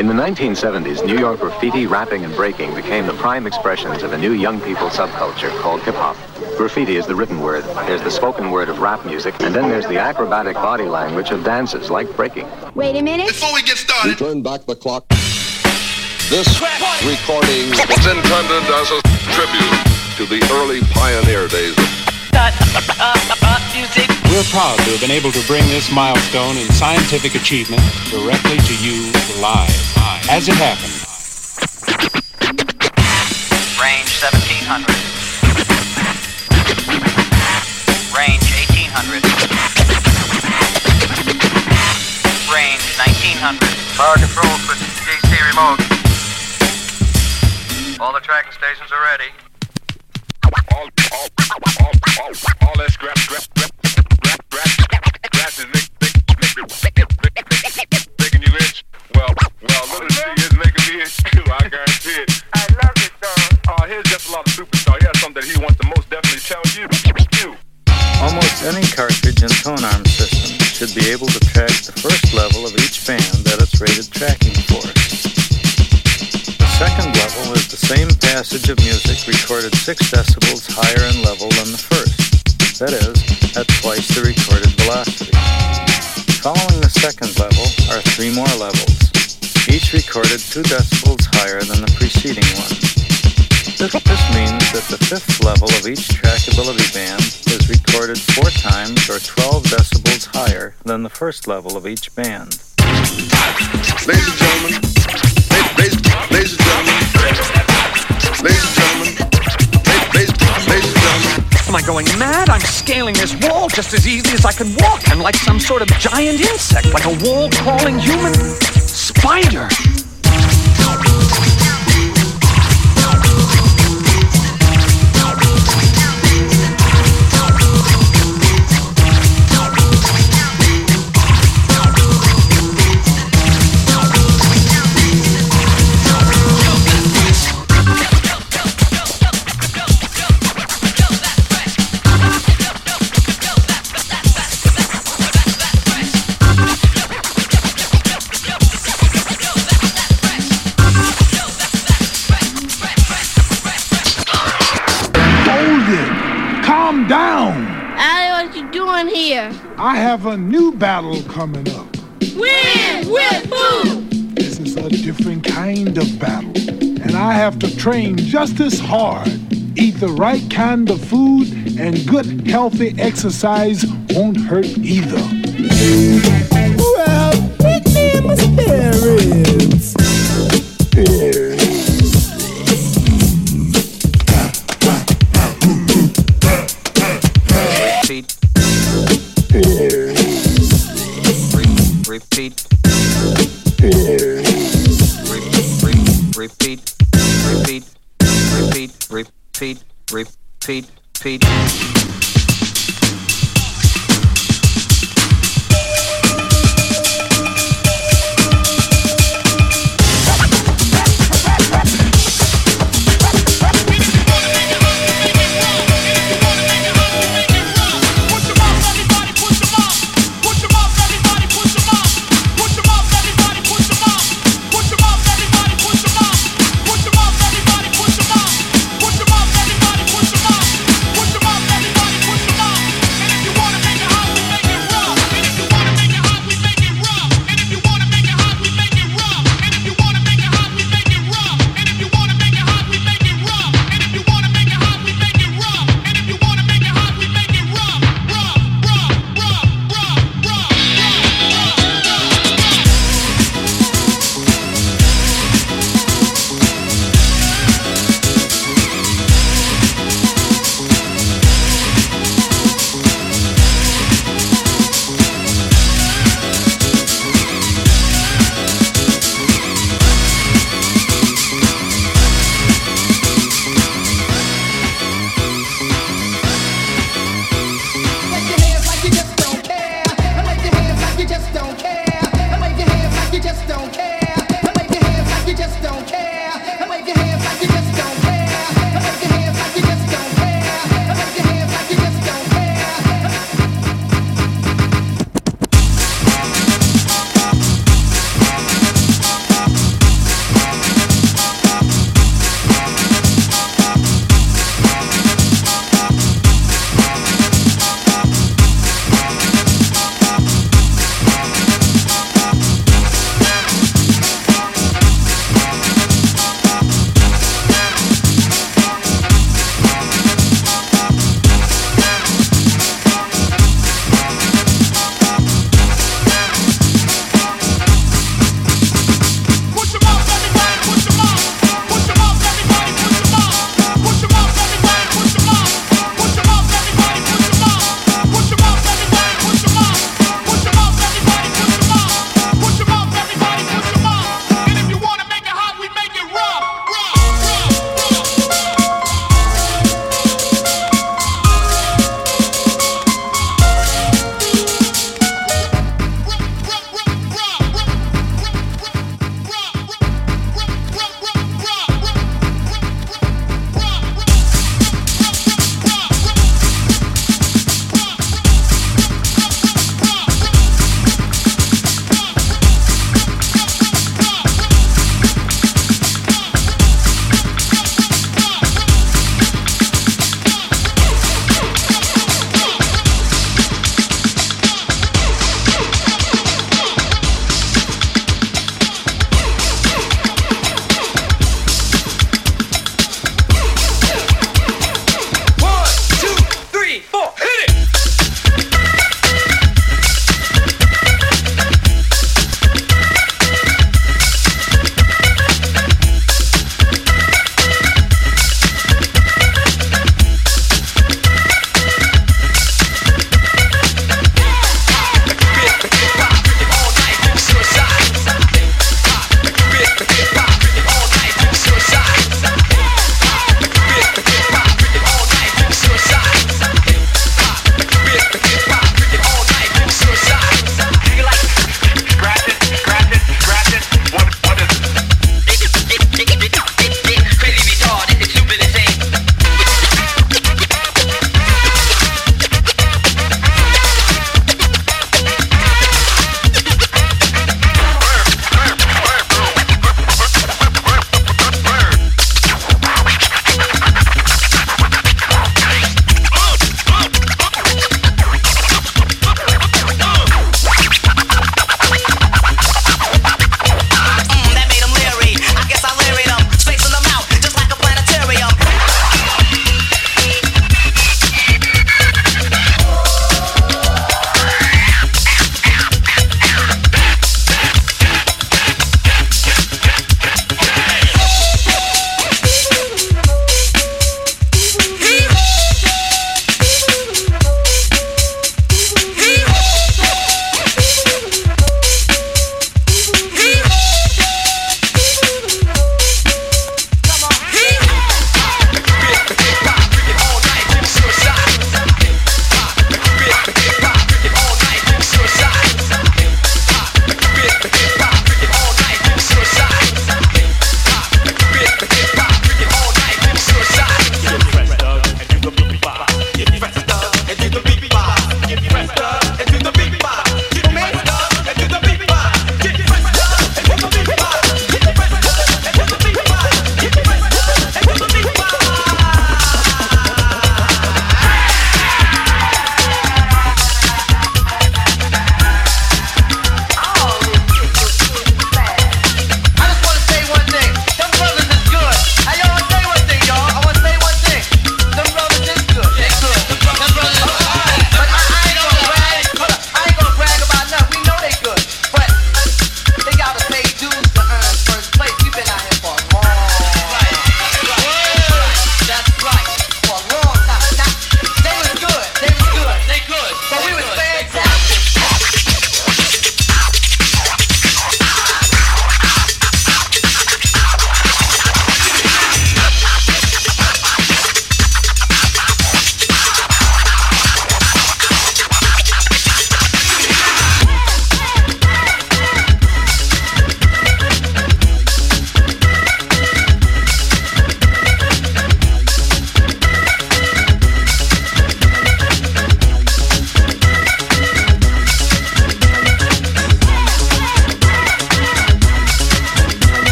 In the 1970s, New York graffiti, rapping, and breaking became the prime expressions of a new young people subculture called hip-hop. Graffiti is the written word, there's the spoken word of rap music, and then there's the acrobatic body language of dances like breaking. Wait a minute. Before we get started, we Turn back the clock. This recording was intended as a tribute to the early pioneer days of We're proud to have been able to bring this milestone in scientific achievement directly to you live, as it happened. Range 1700. Range 1800. Range 1900. Power control for DC remote. All the tracking stations are ready. Be able to track the first level of each band that its rated tracking force. The second level is the same passage of music recorded 6 decibels higher in level than the first, that is, at twice the recorded velocity. Following the second level are three more levels, each recorded 2 decibels higher than the preceding one. This, means that the fifth level of each trackability band is recorded four times or 12 decibels higher than the first level of each band. Ladies and gentlemen, Am I going mad? I'm scaling this wall just as easy as I can walk. I'm like some sort of giant insect, like a wall crawling human spider. I have a new battle coming up. Win! With who? This is a different kind of battle. And I have to train just as hard. Eat the right kind of food, and good, healthy exercise won't hurt either. Well, pick me my spirits.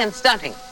And stunting.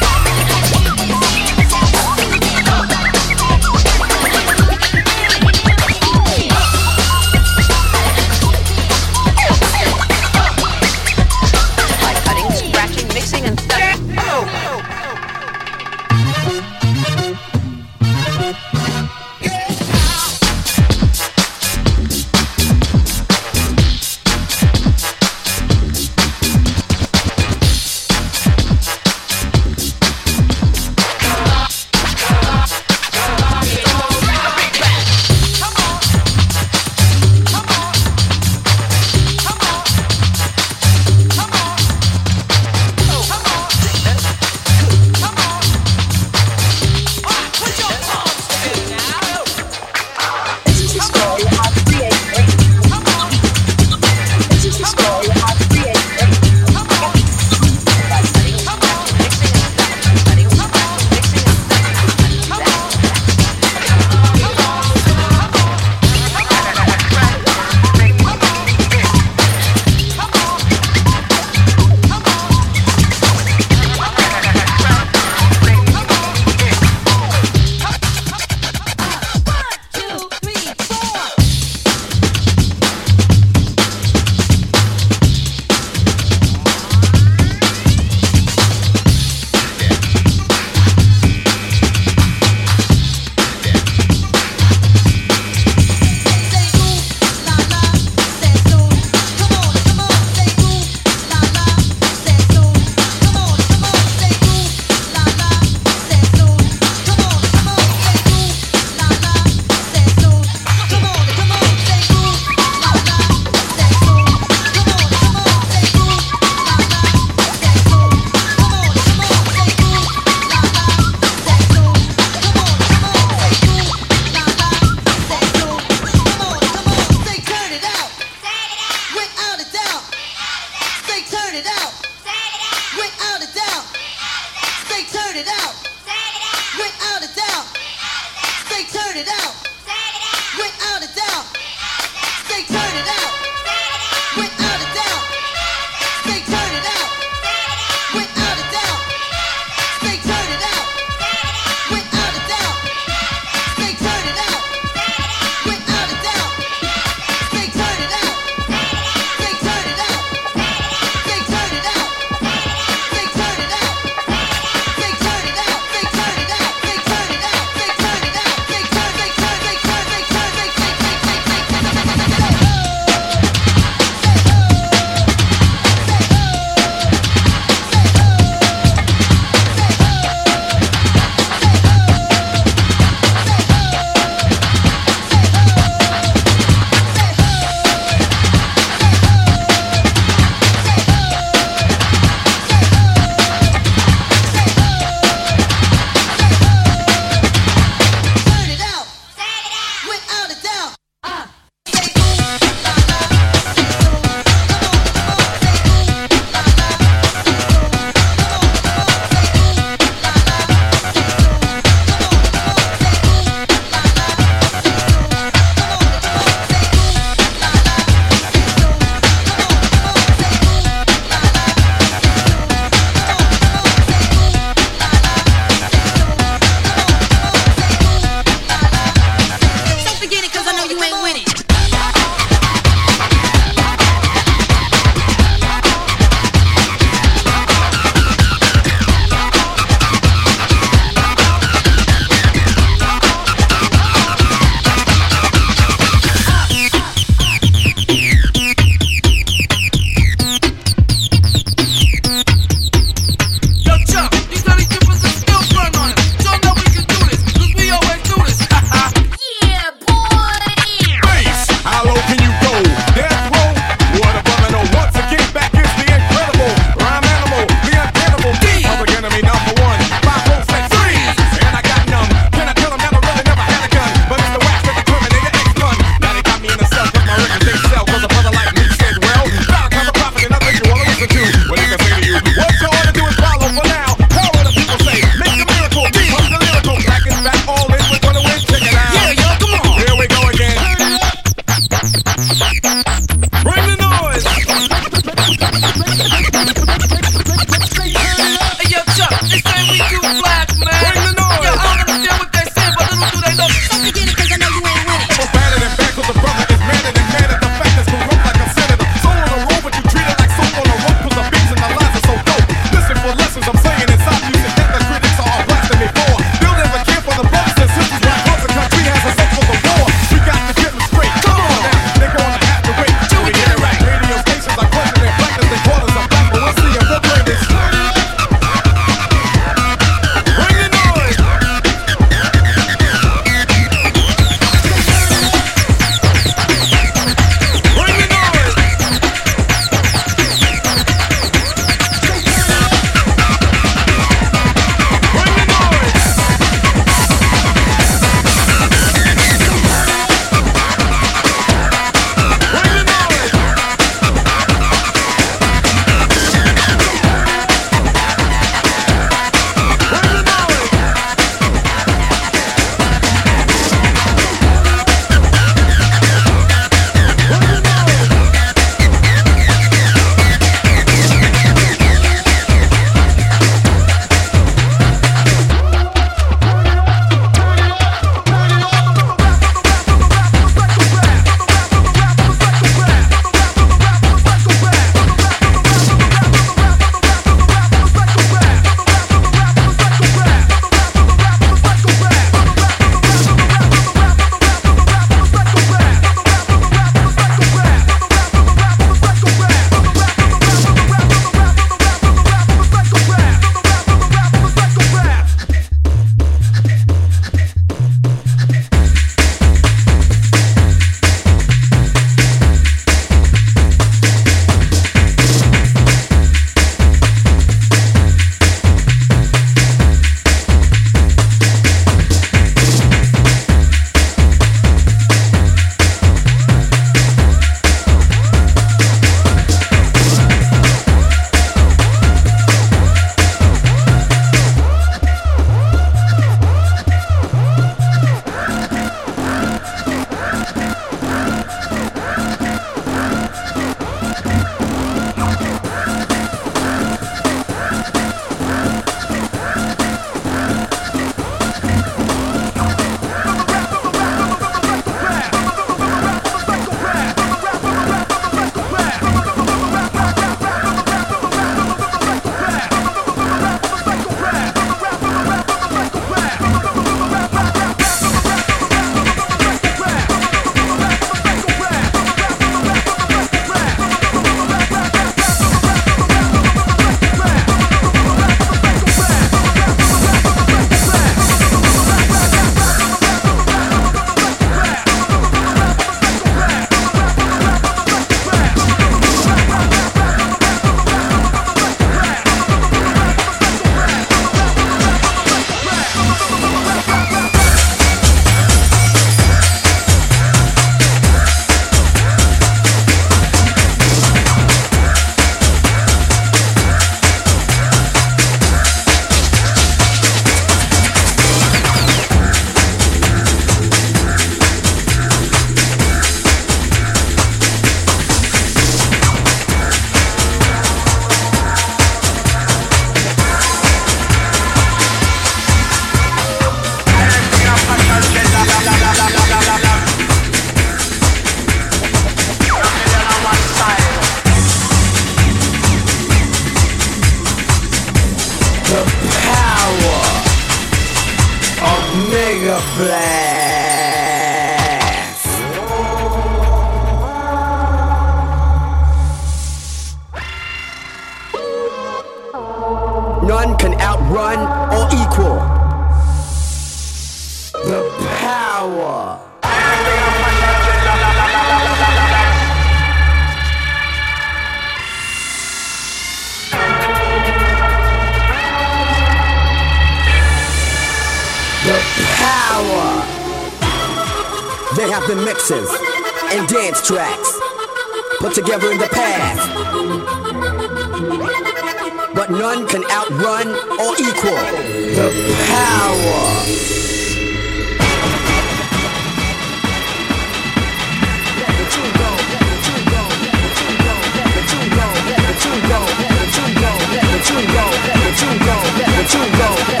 Let you go.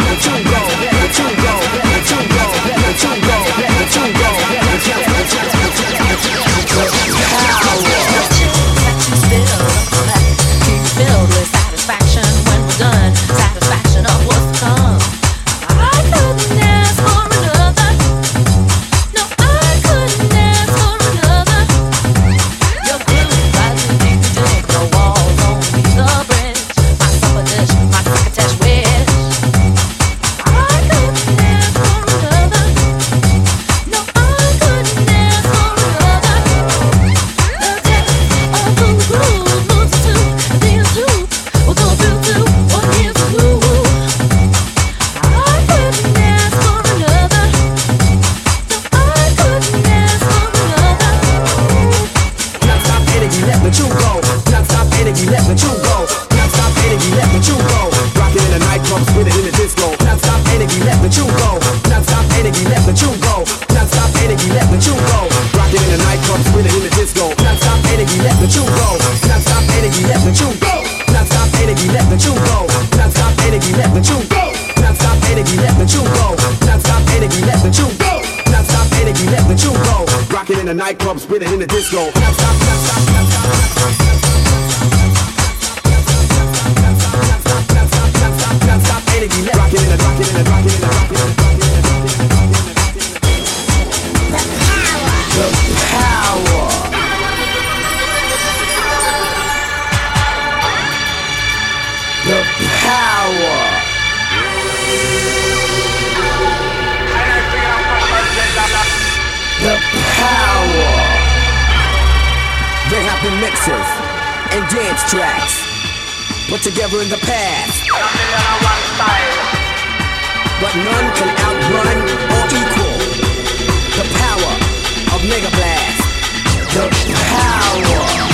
remixes and dance tracks put together in the past. But none can outrun or equal the power of Mega Blast. The power.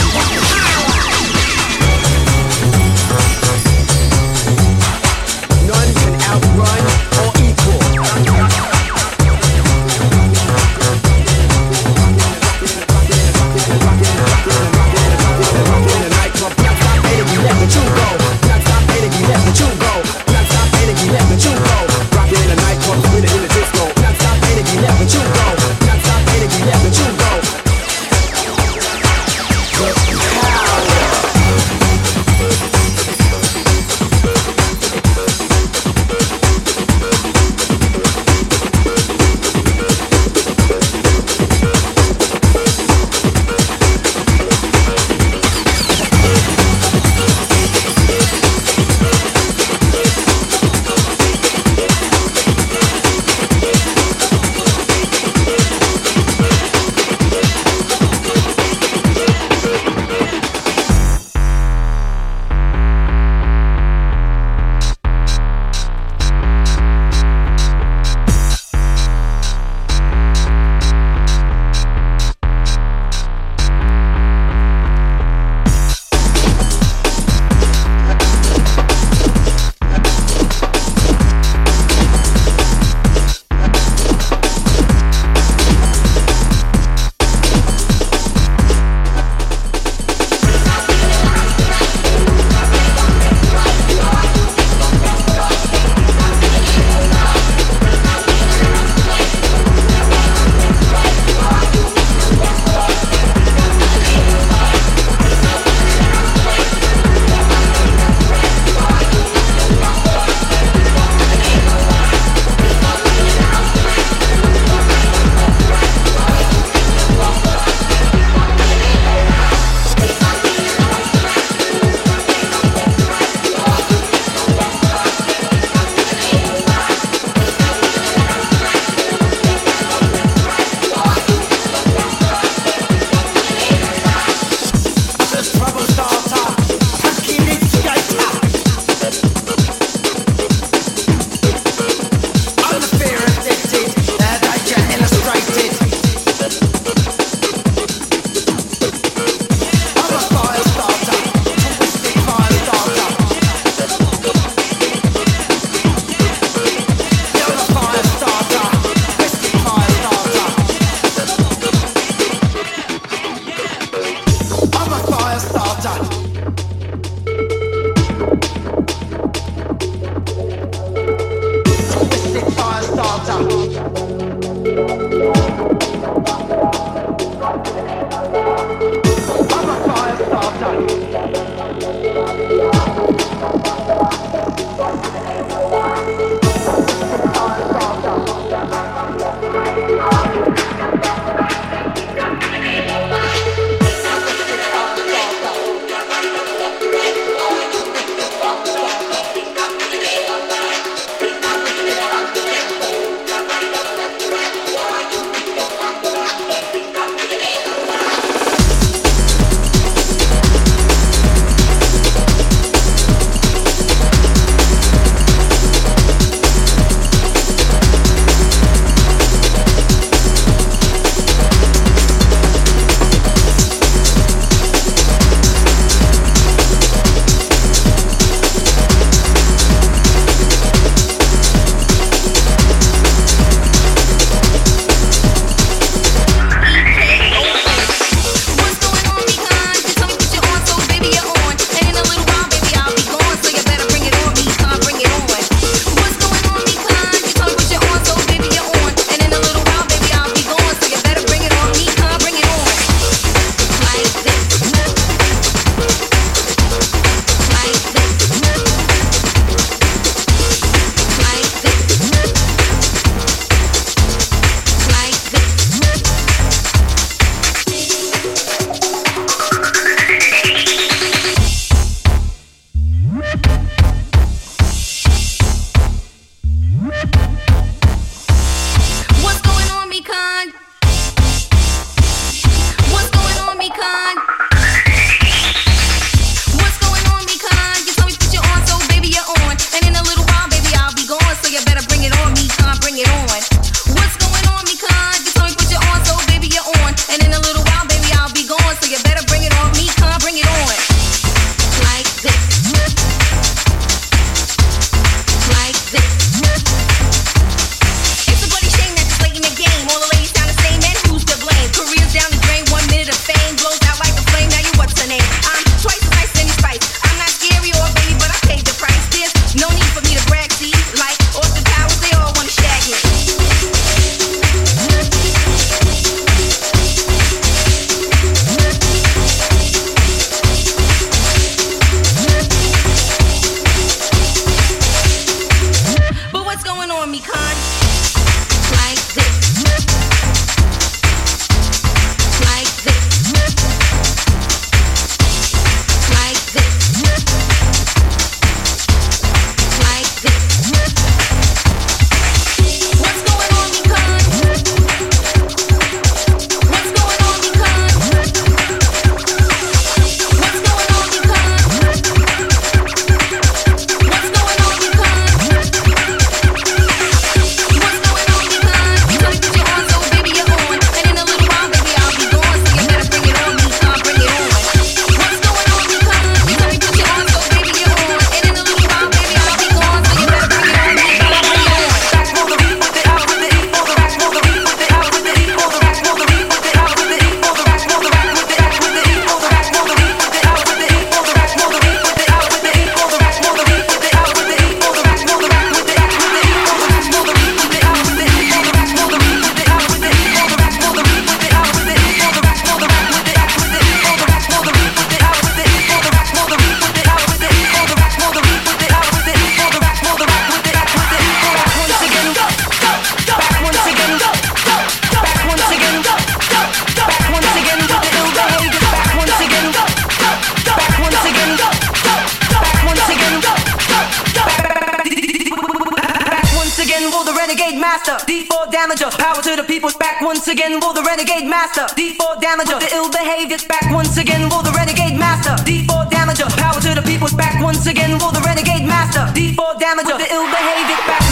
master, D4 damager. Power to the people's back once again. Will the renegade master, D4 damager. The ill behaviors back once again. Will the renegade master, D4 damager. Power to the people's back once again. Will the renegade master, D4 damager. The ill behaviors back.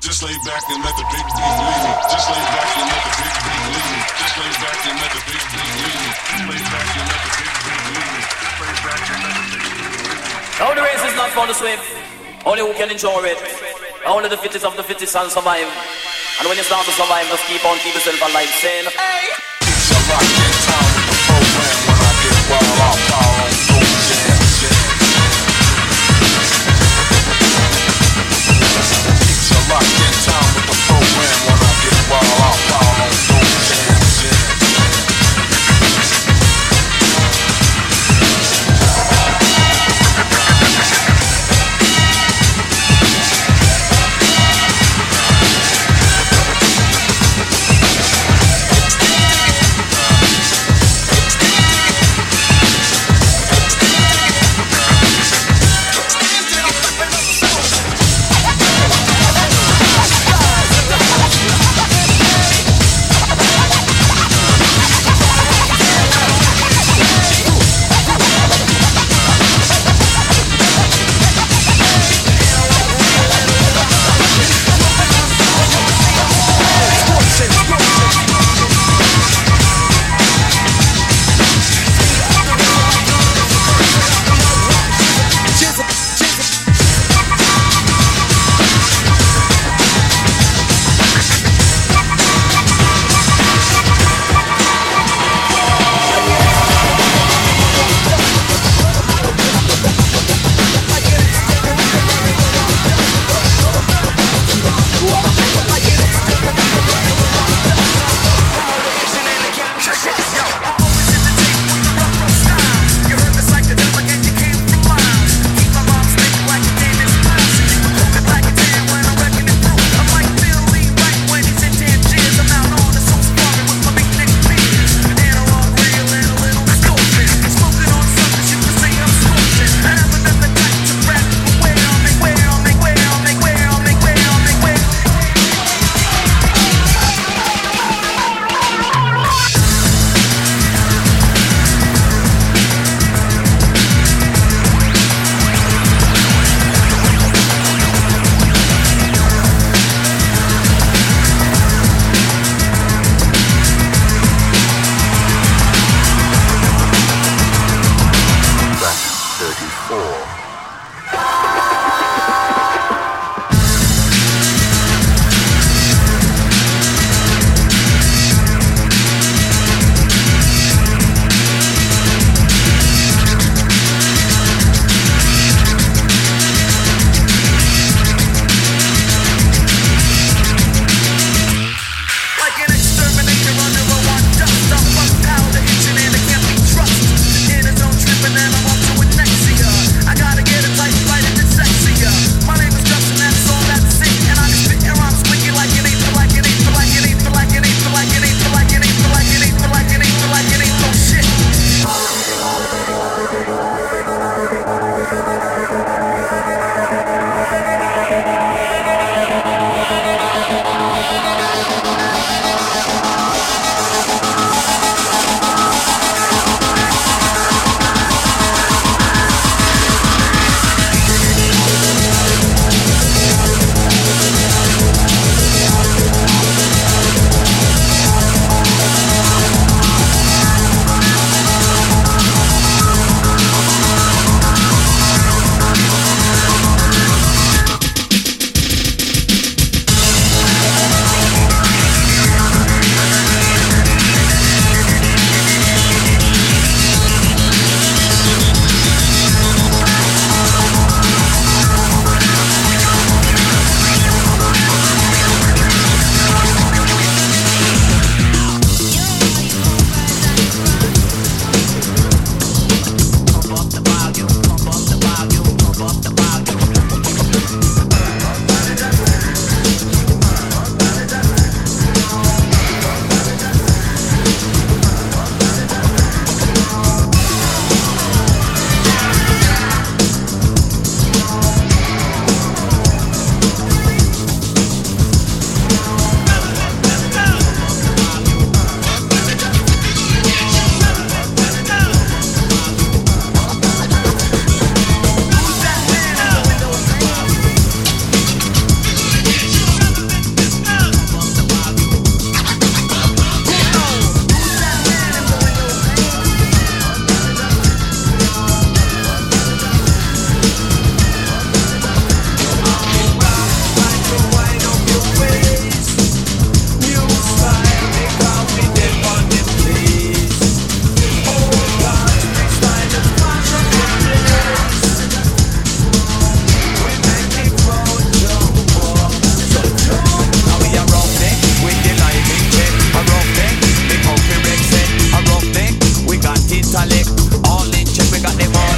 Just lay back and let the big beat lead me. Just lay back and let the big beat lead me. Just lay back and let the big beat lead me. Just lay back and let the big beat lead me. Just lay back and let the big beat lead me. Now the race is not for the swim. only who can enjoy it. Only the fittest of the fittest can survive. And when you start to survive, just keep on keep yourself alive, saying, Hey! It's a rocket time the program when I get well off. got them all